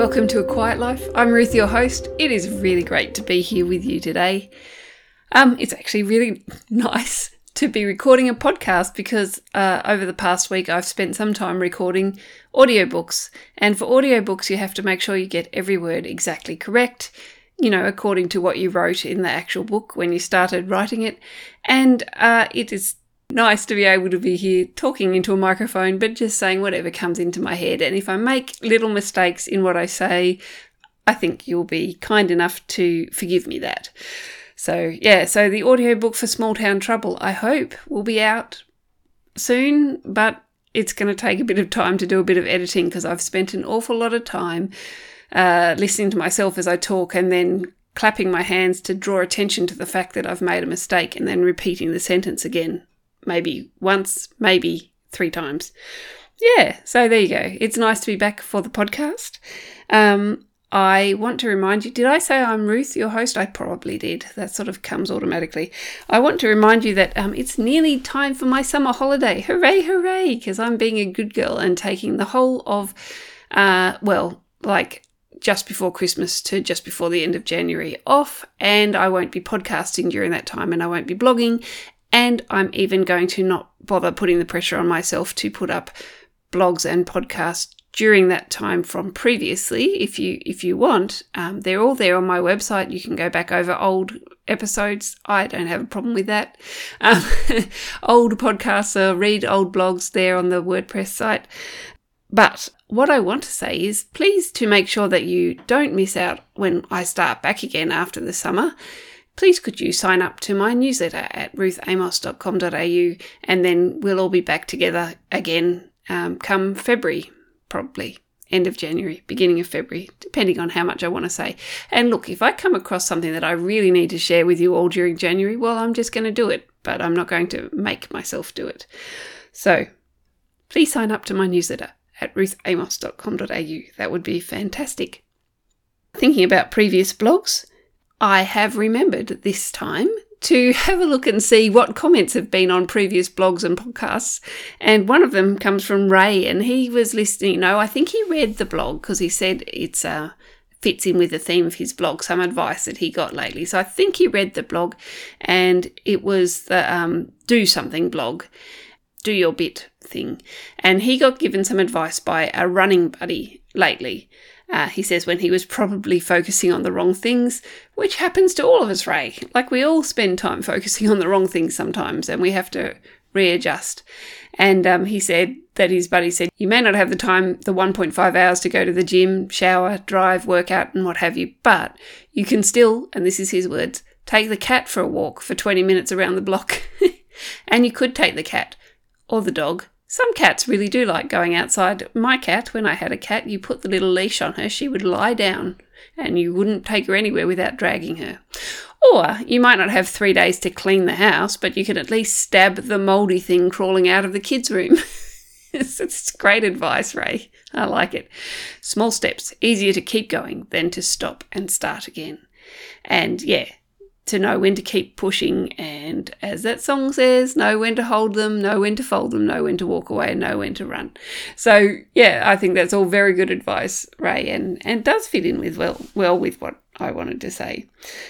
Welcome to A Quiet Life. I'm Ruth, your host. It is really great to be here with you today. Um, it's actually really nice to be recording a podcast because uh, over the past week I've spent some time recording audiobooks. And for audiobooks, you have to make sure you get every word exactly correct, you know, according to what you wrote in the actual book when you started writing it. And uh, it is nice to be able to be here talking into a microphone, but just saying whatever comes into my head. And if I make little mistakes in what I say, I think you'll be kind enough to forgive me that. So, yeah, so the audiobook for Small Town Trouble, I hope, will be out soon, but it's going to take a bit of time to do a bit of editing because I've spent an awful lot of time uh, listening to myself as I talk and then clapping my hands to draw attention to the fact that I've made a mistake and then repeating the sentence again maybe once, maybe three times. Yeah, so there you go. It's nice to be back for the podcast. Um, I want to remind you did I say I'm Ruth, your host? I probably did. That sort of comes automatically. I want to remind you that um, it's nearly time for my summer holiday. Hooray, hooray! Because I'm being a good girl and taking the whole of, uh, well, like just before Christmas to just before the end of January off, and I won't be podcasting during that time and I won't be blogging, and I'm even going to not bother putting the pressure on myself to put up blogs and podcasts during that time from previously if you if you want. Um, they're all there on my website. You can go back over old episodes. I don't have a problem with that. Um, old podcasts or read old blogs there on the wordpress site. But what i want to say is please to make sure that you don't miss out when i start back again after the summer please could you sign up to my newsletter at ruthamos.com.au and then we'll all be back together again um, come February, probably end of January, beginning of February, depending on how much I want to say. And look, if I come across something that I really need to share with you all during January, well, I'm just going to do it, but I'm not going to make myself do it. So please sign up to my newsletter at ruthamos.com.au. That would be fantastic. Thinking about previous blogs, I have remembered this time to have a look and see what comments have been on previous blogs and podcasts. And one of them comes from Ray, and he was listening. You know, I think he read the blog because he said it's uh, fits in with the theme of his blog, some advice that he got lately. So I think he read the blog, and it was the um, do something blog, do your bit thing. And he got given some advice by a running buddy lately. Uh, he says when he was probably focusing on the wrong things, which happens to all of us, Ray. Like we all spend time focusing on the wrong things sometimes, and we have to readjust. And um, he said that his buddy said, You may not have the time, the 1.5 hours to go to the gym, shower, drive, work out, and what have you, but you can still, and this is his words, take the cat for a walk for 20 minutes around the block. and you could take the cat or the dog some cats really do like going outside. My cat, when I had a cat, you put the little leash on her, she would lie down and you wouldn't take her anywhere without dragging her. Or you might not have three days to clean the house, but you can at least stab the mouldy thing crawling out of the kids' room. it's, it's great advice, Ray. I like it. Small steps, easier to keep going than to stop and start again. And yeah, to know when to keep pushing and as that song says know when to hold them know when to fold them know when to walk away and know when to run so yeah i think that's all very good advice ray and and does fit in with well well with what I wanted to say.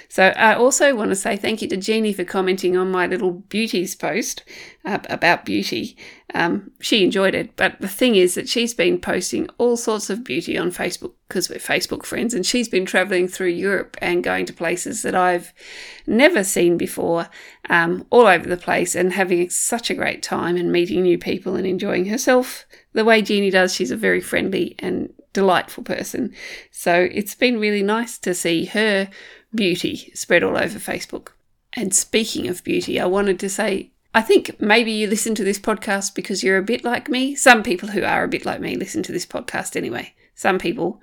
So I also want to say thank you to Jeannie for commenting on my little beauties post uh, about beauty. Um, she enjoyed it, but the thing is that she's been posting all sorts of beauty on Facebook because we're Facebook friends, and she's been traveling through Europe and going to places that I've never seen before, um, all over the place, and having such a great time and meeting new people and enjoying herself the way Jeannie does. She's a very friendly and delightful person. So it's been really nice to see her beauty spread all over Facebook. And speaking of beauty, I wanted to say I think maybe you listen to this podcast because you're a bit like me. Some people who are a bit like me listen to this podcast anyway. Some people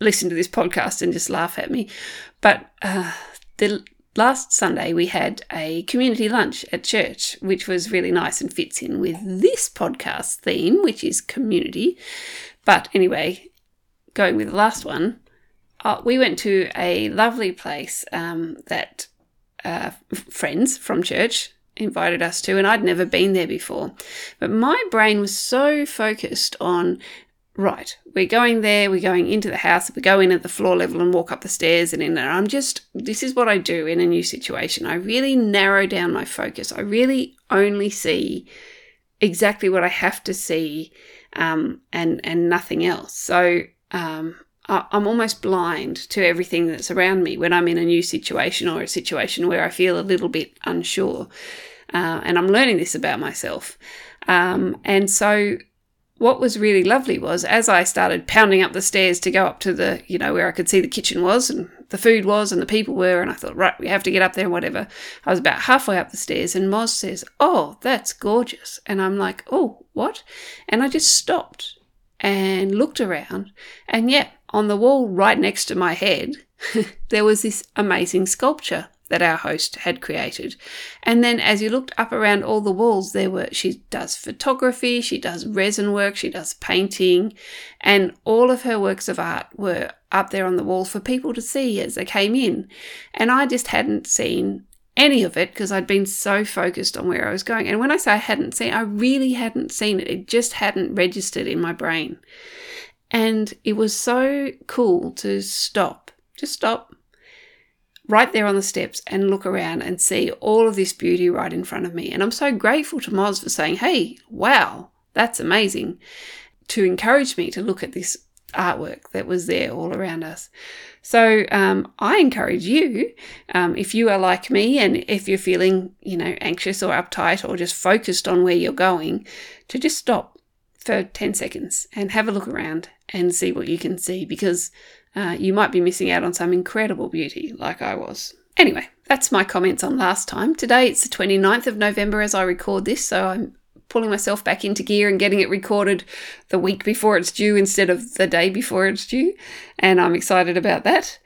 listen to this podcast and just laugh at me. But uh, the last Sunday we had a community lunch at church, which was really nice and fits in with this podcast theme, which is community. But anyway, going with the last one, uh, we went to a lovely place um, that uh, friends from church invited us to, and I'd never been there before. But my brain was so focused on right, we're going there, we're going into the house, we go in at the floor level and walk up the stairs and in there. I'm just, this is what I do in a new situation. I really narrow down my focus. I really only see exactly what I have to see um, and, and nothing else. So um, I'm almost blind to everything that's around me when I'm in a new situation or a situation where I feel a little bit unsure. Uh, and I'm learning this about myself. Um, and so what was really lovely was as I started pounding up the stairs to go up to the, you know, where I could see the kitchen was and the food was and the people were, and I thought, right, we have to get up there and whatever. I was about halfway up the stairs and Moz says, Oh, that's gorgeous. And I'm like, Oh, what? And I just stopped and looked around. And yeah, on the wall right next to my head, there was this amazing sculpture that our host had created. And then as you looked up around all the walls, there were, she does photography, she does resin work, she does painting, and all of her works of art were up there on the wall for people to see as they came in. And I just hadn't seen any of it because I'd been so focused on where I was going. And when I say I hadn't seen, I really hadn't seen it. It just hadn't registered in my brain. And it was so cool to stop, just stop, right there on the steps and look around and see all of this beauty right in front of me. And I'm so grateful to Moz for saying, hey, wow, that's amazing, to encourage me to look at this artwork that was there all around us. So um, I encourage you, um, if you are like me and if you're feeling, you know, anxious or uptight or just focused on where you're going, to just stop for 10 seconds and have a look around and see what you can see because uh, you might be missing out on some incredible beauty, like I was. Anyway, that's my comments on last time. Today it's the 29th of November as I record this, so I'm pulling myself back into gear and getting it recorded the week before it's due instead of the day before it's due, and I'm excited about that.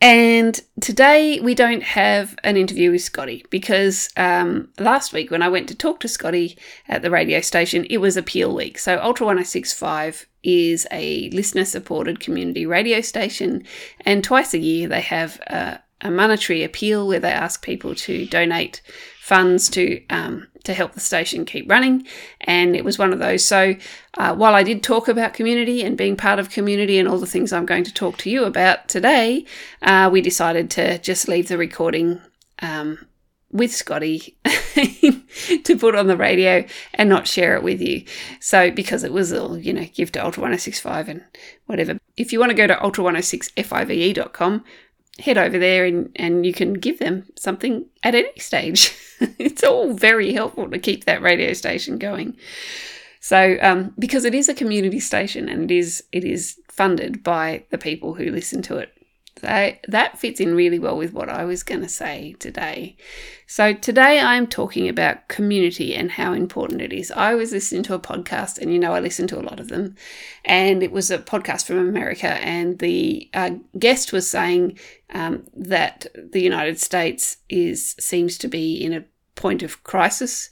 And today we don't have an interview with Scottie because um, last week when I went to talk to Scottie at the radio station, it was Appeal Week. So Ultra 1065 is a listener supported community radio station, and twice a year they have a, a monetary appeal where they ask people to donate funds to um, to help the station keep running. And it was one of those. So uh, while I did talk about community and being part of community and all the things I'm going to talk to you about today, uh, we decided to just leave the recording um, with Scottie to put on the radio and not share it with you. So because it was all, you know, give to Ultra 1065 and whatever. If you want to go to ultra106five.com, head over there and, and you can give them something at any stage. it's all very helpful to keep that radio station going. So, um, because it is a community station and it is it is funded by the people who listen to it. That fits in really well with what I was going to say today. So, today I'm talking about community and how important it is. I was listening to a podcast, and you know, I listen to a lot of them, and it was a podcast from America, and the uh, guest was saying um, that the United States is seems to be in a point of crisis.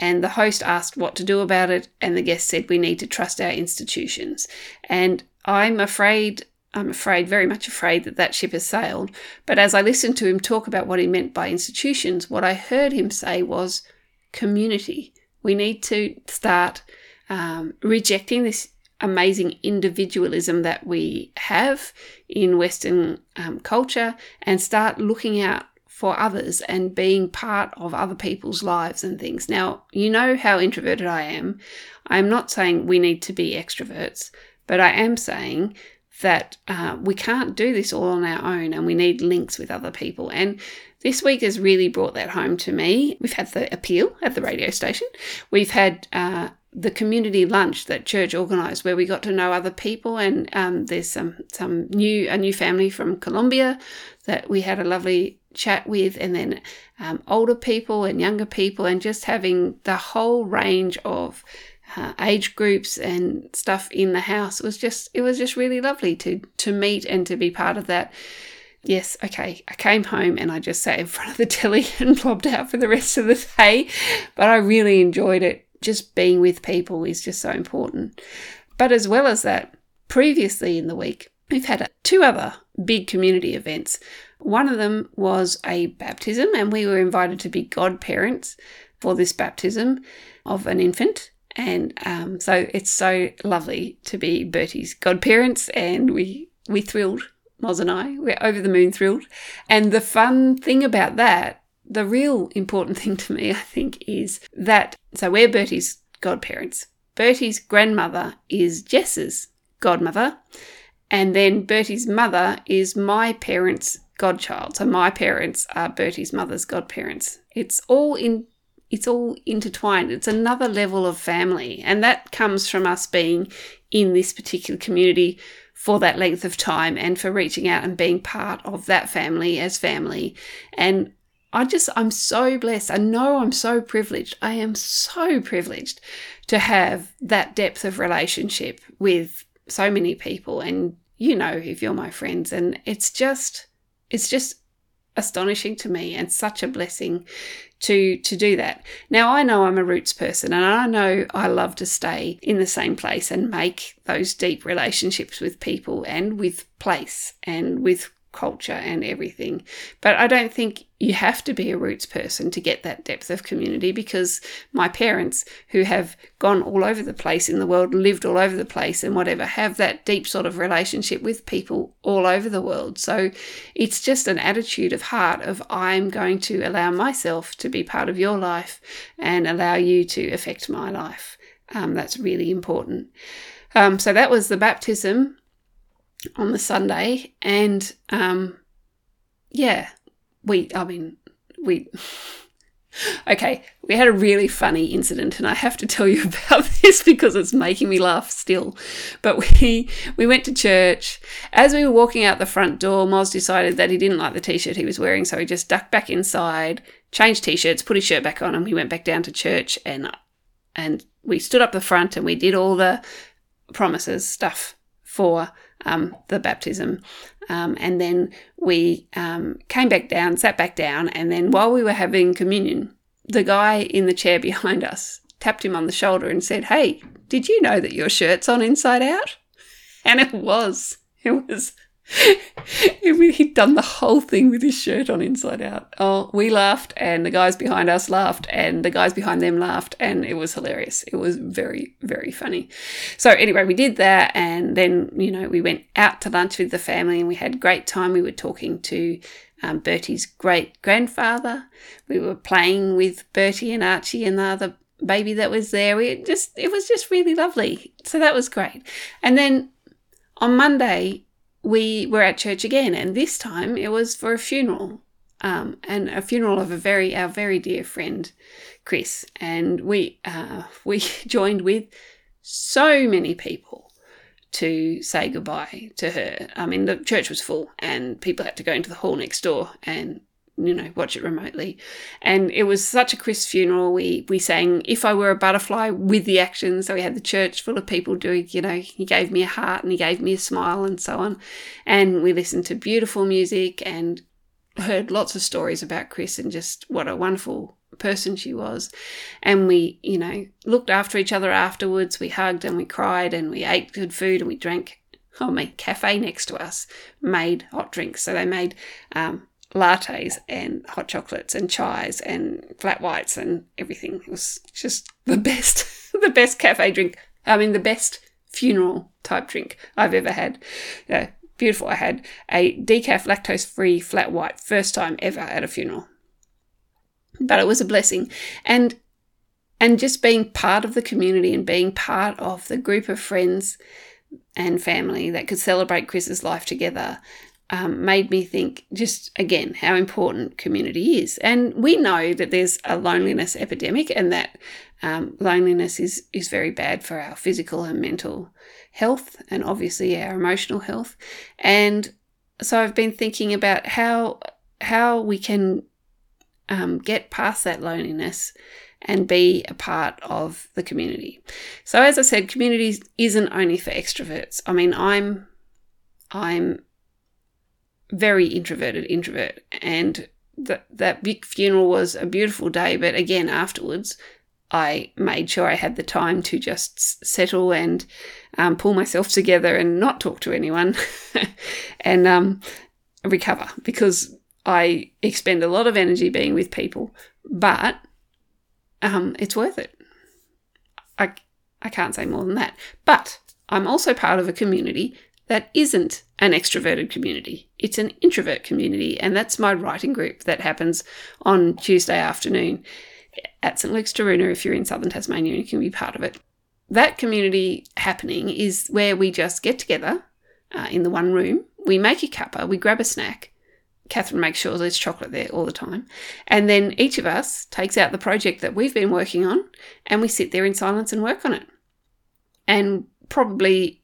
And the host asked what to do about it, and the guest said, We need to trust our institutions. And I'm afraid I'm afraid, very much afraid, that that ship has sailed. But as I listened to him talk about what he meant by institutions, what I heard him say was community. We need to start um, rejecting this amazing individualism that we have in Western um, culture and start looking out for others and being part of other people's lives and things. Now, you know how introverted I am. I'm not saying we need to be extroverts, but I am saying that uh, we can't do this all on our own and we need links with other people. And this week has really brought that home to me. We've had the appeal at the radio station. We've had uh, the community lunch that church organised, where we got to know other people. And um, there's some some new a new family from Colombia that we had a lovely chat with, and then um, older people and younger people, and just having the whole range of uh, age groups and stuff in the house. It was just it was just really lovely to to meet and to be part of that. Yes, okay. I came home and I just sat in front of the telly and plopped out for the rest of the day, but I really enjoyed it. Just being with people is just so important. But as well as that, previously in the week, we've had two other big community events. One of them was a baptism, and we were invited to be godparents for this baptism of an infant And um, so it's so lovely to be Bertie's godparents, and we we thrilled, Moz and I. We're over the moon thrilled. And the fun thing about that, the real important thing to me, I think, is that so we're Bertie's godparents. Bertie's grandmother is Jess's godmother, and then Bertie's mother is my parents' godchild. So my parents are Bertie's mother's godparents. It's all in it's all intertwined. It's another level of family. And that comes from us being in this particular community for that length of time and for reaching out and being part of that family as family. And I just, I'm so blessed. I know I'm so privileged. I am so privileged to have that depth of relationship with so many people. And you know, if you're my friends, and it's just, it's just astonishing to me and such a blessing to to do that. Now I know I'm a roots person and I know I love to stay in the same place and make those deep relationships with people and with place and with culture and everything. But I don't think you have to be a roots person to get that depth of community because my parents, who have gone all over the place in the world, lived all over the place and whatever, have that deep sort of relationship with people all over the world. So it's just an attitude of heart of I'm going to allow myself to be part of your life and allow you to affect my life. Um, that's really important. Um, so that was the baptism on the Sunday, and um, yeah, we, I mean, we. Okay, we had a really funny incident, and I have to tell you about this because it's making me laugh still. But we we went to church. As we were walking out the front door, Moz decided that he didn't like the t-shirt he was wearing, so he just ducked back inside, changed t-shirts, put his shirt back on, and we went back down to church. and And we stood up the front and we did all the promises stuff for um, the baptism. Um, and then we um, came back down, sat back down, and then while we were having communion, the guy in the chair behind us tapped him on the shoulder and said, Hey, did you know that your shirt's on inside out? And it was. It was He'd done the whole thing with his shirt on inside out. Oh, we laughed, and the guys behind us laughed, and the guys behind them laughed, and it was hilarious. It was very, very funny. So, anyway, we did that, and then, you know, we went out to lunch with the family, and we had great time. We were talking to um, Bertie's great grandfather. We were playing with Bertie and Archie and the other baby that was there. We just, it was just really lovely. So, that was great. And then on Monday, we were at church again, and this time it was for a funeral, um, and a funeral of a very our very dear friend, Chris, and we uh, we joined with so many people to say goodbye to her. I mean, the church was full, and people had to go into the hall next door and you know, watch it remotely. And it was such a Chris funeral. We we sang "If I Were a Butterfly" with the action. So we had the church full of people doing, you know, he gave me a heart and he gave me a smile and so on. And we listened to beautiful music and heard lots of stories about Chris and just what a wonderful person she was. And we, you know, looked after each other afterwards. We hugged and we cried and we ate good food and we drank. Oh, my cafe next to us made hot drinks. So they made um, lattes and hot chocolates and chais and flat whites and everything. It was just the best, the best cafe drink. I mean, the best funeral type drink I've ever had. Yeah, beautiful. I had a decaf lactose free flat white, first time ever at a funeral. But it was a blessing. And and just being part of the community and being part of the group of friends and family that could celebrate Chris's life together um, made me think just again how important community is. And we know that there's a loneliness epidemic and that um, loneliness is, is very bad for our physical and mental health and obviously our emotional health. And so I've been thinking about how how we can um, get past that loneliness and be a part of the community. So as I said, community isn't only for extroverts. I mean, I'm I'm very introverted introvert. And that that big funeral was a beautiful day, but again, afterwards, I made sure I had the time to just settle and um, pull myself together and not talk to anyone and um, recover because I expend a lot of energy being with people, but um, it's worth it. I, I can't say more than that. But I'm also part of a community that isn't an extroverted community. It's an introvert community, and that's my writing group that happens on Tuesday afternoon at St Luke's Taroona if you're in southern Tasmania you can be part of it. That community happening is where we just get together uh, in the one room, we make a cuppa, we grab a snack. Catherine makes sure there's chocolate there all the time. And then each of us takes out the project that we've been working on and we sit there in silence and work on it. And probably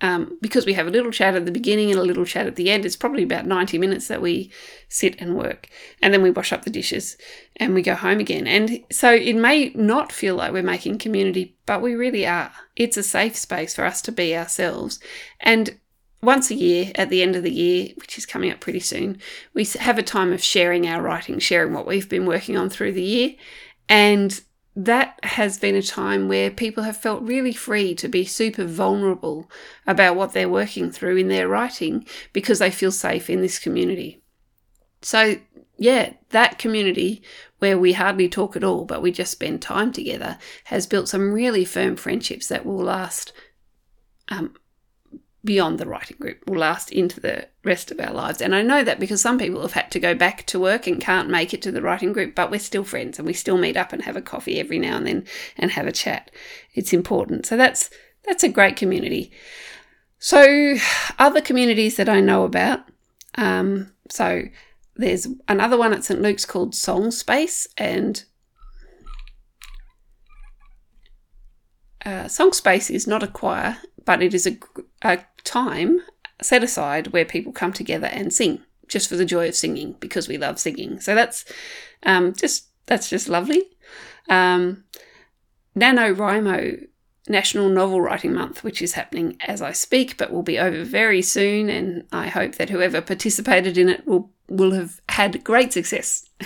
um, because we have a little chat at the beginning and a little chat at the end, it's probably about 90 minutes that we sit and work. And then we wash up the dishes and we go home again. And so it may not feel like we're making community, but we really are. It's a safe space for us to be ourselves. And once a year, at the end of the year, which is coming up pretty soon, we have a time of sharing our writing, sharing what we've been working on through the year. And that has been a time where people have felt really free to be super vulnerable about what they're working through in their writing because they feel safe in this community. So, yeah, that community where we hardly talk at all, but we just spend time together, has built some really firm friendships that will last um, beyond the writing group will last into the rest of our lives. And I know that because some people have had to go back to work and can't make it to the writing group, but we're still friends and we still meet up and have a coffee every now and then and have a chat. It's important. So that's that's a great community. So other communities that I know about, um, so there's another one at St Luke's called Song Space, and uh, Song Space is not a choir, but it is a, a time set aside where people come together and sing just for the joy of singing because we love singing. So that's um, just that's just lovely. Um, NaNoWriMo National Novel Writing Month, which is happening as I speak, but will be over very soon, and I hope that whoever participated in it will will have had great success.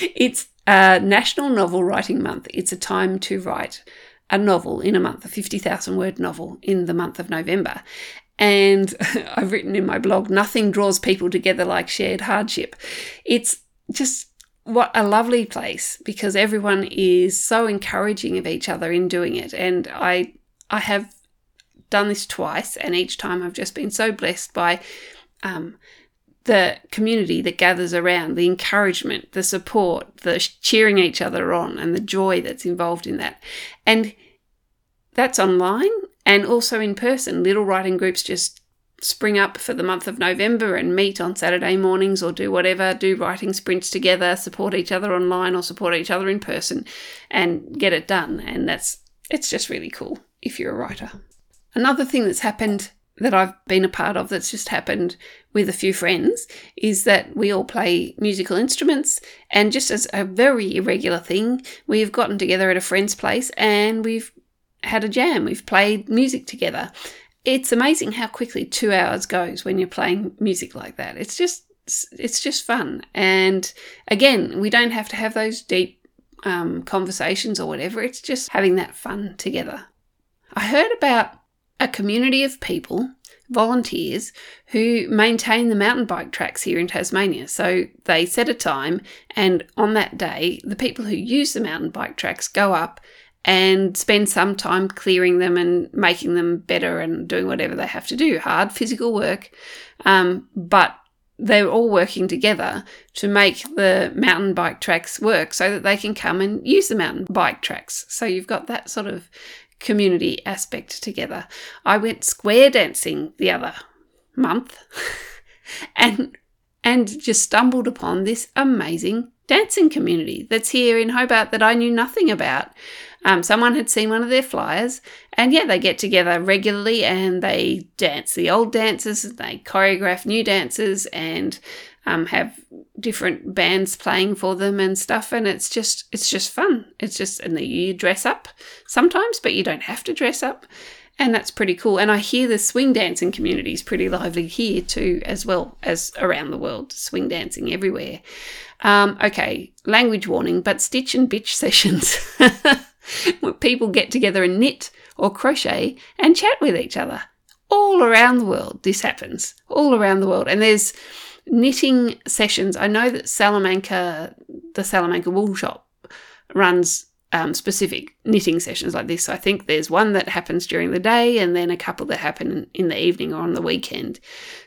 it's a National Novel Writing Month. It's a time to write a novel in a month, a 50,000 word novel in the month of November. And I've written in my blog, nothing draws people together like shared hardship. It's just what a lovely place because everyone is so encouraging of each other in doing it. And I, I have done this twice, and each time I've just been so blessed by um, the community that gathers around, the encouragement, the support, the cheering each other on, and the joy that's involved in that. And that's online and also in person. Little writing groups just spring up for the month of November and meet on Saturday mornings or do whatever, do writing sprints together, support each other online or support each other in person and get it done. And that's it's just really cool if you're a writer. Another thing that's happened that I've been a part of that's just happened with a few friends is that we all play musical instruments. And just as a very irregular thing, we've gotten together at a friend's place and we've had a jam. We've played music together. It's amazing how quickly two hours goes when you're playing music like that. It's just it's just fun. And again, we don't have to have those deep um, conversations or whatever. It's just having that fun together. I heard about a community of people, volunteers, who maintain the mountain bike tracks here in Tasmania. So they set a time, and on that day, the people who use the mountain bike tracks go up and spend some time clearing them and making them better and doing whatever they have to do. Hard physical work, um, but they're all working together to make the mountain bike tracks work so that they can come and use the mountain bike tracks. So you've got that sort of community aspect together. I went square dancing the other month and and just stumbled upon this amazing dancing community that's here in Hobart that I knew nothing about. Um, someone had seen one of their flyers, and yeah, they get together regularly and they dance the old dances, they choreograph new dances, and um, have different bands playing for them and stuff and it's just it's just fun. It's just and you dress up sometimes but you don't have to dress up and that's pretty cool. And i hear the swing dancing community is pretty lively here too as well as around the world swing dancing everywhere. Um, okay language warning but stitch and bitch sessions. Where people get together and knit or crochet and chat with each other. All around the world this happens. All around the world. And there's knitting sessions. I know that Salamanca, the Salamanca Wool Shop, runs um, specific knitting sessions like this. I think there's one that happens during the day, and then a couple that happen in the evening or on the weekend,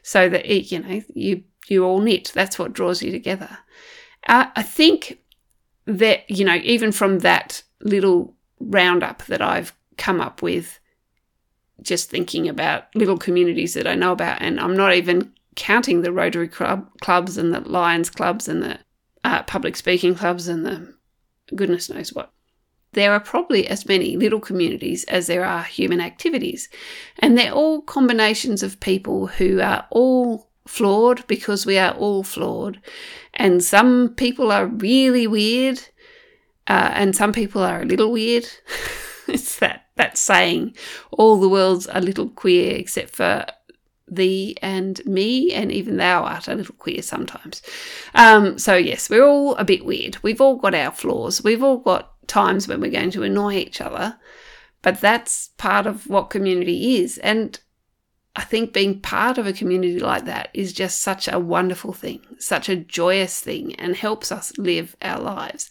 so that it, you know you you all knit. That's what draws you together. Uh, I think that you know even from that little roundup that I've come up with, just thinking about little communities that I know about, and I'm not even counting the Rotary Club clubs and the Lions clubs and the uh, public speaking clubs and the goodness knows what there are probably as many little communities as there are human activities. And they're all combinations of people who are all flawed because we are all flawed. And some people are really weird, uh, and some people are a little weird. it's that, that saying, all the world's a little queer except for thee and me, and even thou art a little queer sometimes. Um, so, yes, we're all a bit weird. We've all got our flaws. We've all got times when we're going to annoy each other. But that's part of what community is. And I think being part of a community like that is just such a wonderful thing, such a joyous thing, and helps us live our lives.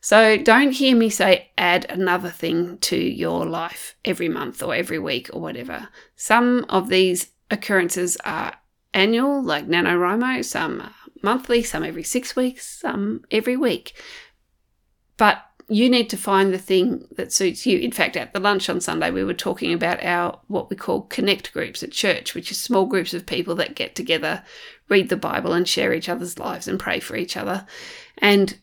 So don't hear me say add another thing to your life every month or every week or whatever. Some of these occurrences are annual, like NaNoWriMo, some monthly, some every six weeks, some every week. But you need to find the thing that suits you. In fact, at the lunch on Sunday, we were talking about our what we call connect groups at church, which is small groups of people that get together, read the Bible, and share each other's lives and pray for each other. And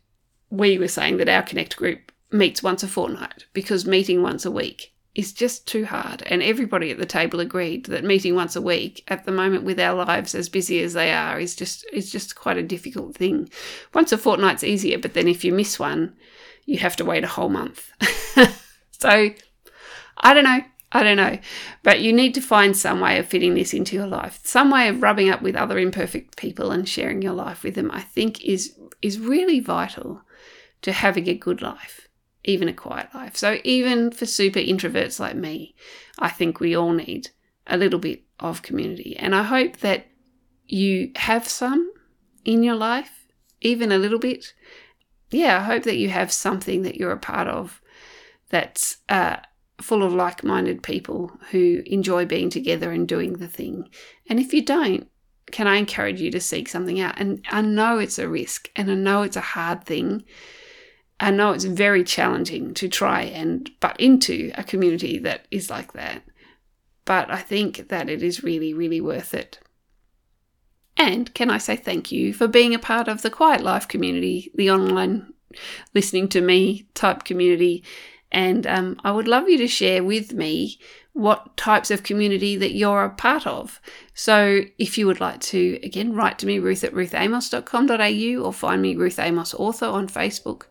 we were saying that our connect group meets once a fortnight because meeting once a week is just too hard. And everybody at the table agreed that meeting once a week at the moment with our lives as busy as they are is just is just quite a difficult thing. Once a fortnight's easier, but then if you miss one, you have to wait a whole month. so I don't know. I don't know. But you need to find some way of fitting this into your life. Some way of rubbing up with other imperfect people and sharing your life with them, I think is is really vital to having a good life, even a quiet life. So even for super introverts like me, I think we all need a little bit of community. And I hope that you have some in your life, even a little bit, yeah, I hope that you have something that you're a part of that's uh, full of like minded people who enjoy being together and doing the thing. And if you don't, can I encourage you to seek something out? And I know it's a risk and I know it's a hard thing. I know it's very challenging to try and butt into a community that is like that. But I think that it is really, really worth it. And can I say thank you for being a part of the Quiet Life community, the online listening to me type community. And um, I would love you to share with me what types of community that you're a part of. So if you would like to, again, write to me, ruth at ruthamos.com.au or find me Ruth Amos Author on Facebook.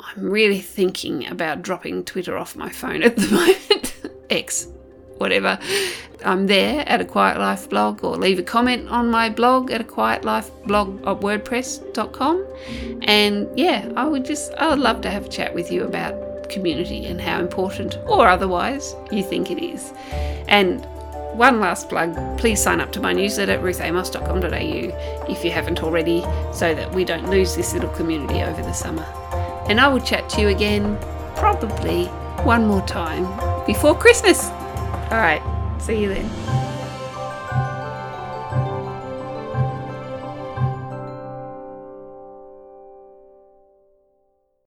I'm really thinking about dropping Twitter off my phone at the moment. X whatever. I'm there at a Quiet Life blog or leave a comment on my blog at a Quiet Life blog at WordPress.com. And yeah, I would just, I would love to have a chat with you about community and how important or otherwise you think it is. And one last plug please sign up to my newsletter at ruthamos.com.au if you haven't already, so that we don't lose this little community over the summer. And I will chat to you again probably one more time before Christmas. All right. See you then.